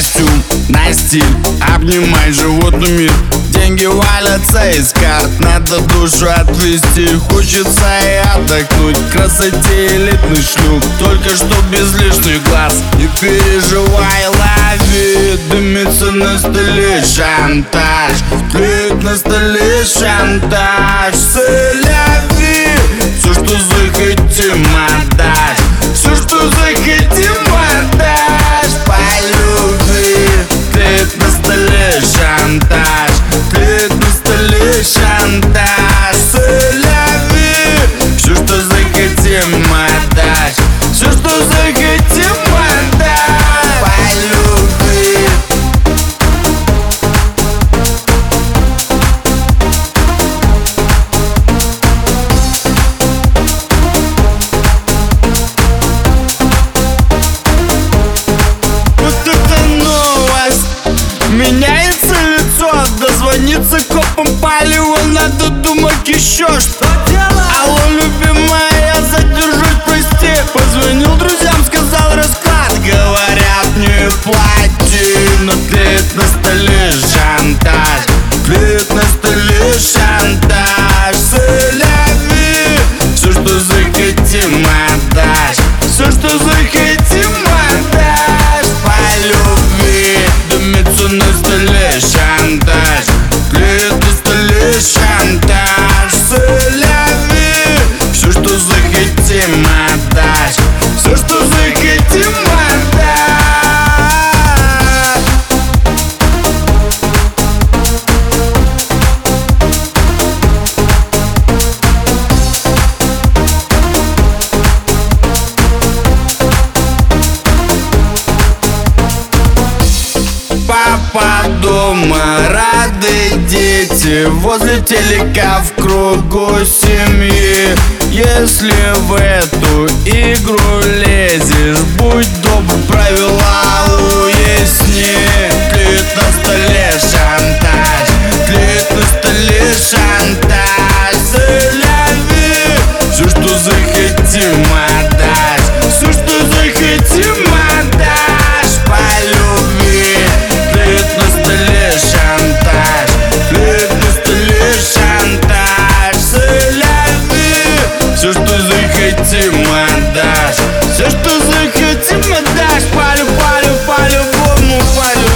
костюм, на стиль Обнимай животный мир. Деньги валятся из карт Надо душу отвести. Хочется и отдохнуть Красоте элитный шлюх. Только что без лишних глаз Не переживай, лови. Дымится на столе шантаж Клеит на столе шантаж. Соляви Все, что захотим, отдашь лицо Дозвониться копам палево Надо думать еще что Алло, любимая, Папа дома, рады дети Возле телека в кругу семьи. Если в эту игру лезешь Будь добр, захотим отдашь. Все, что захотим отдашь. По-любому, по-любому, по-любому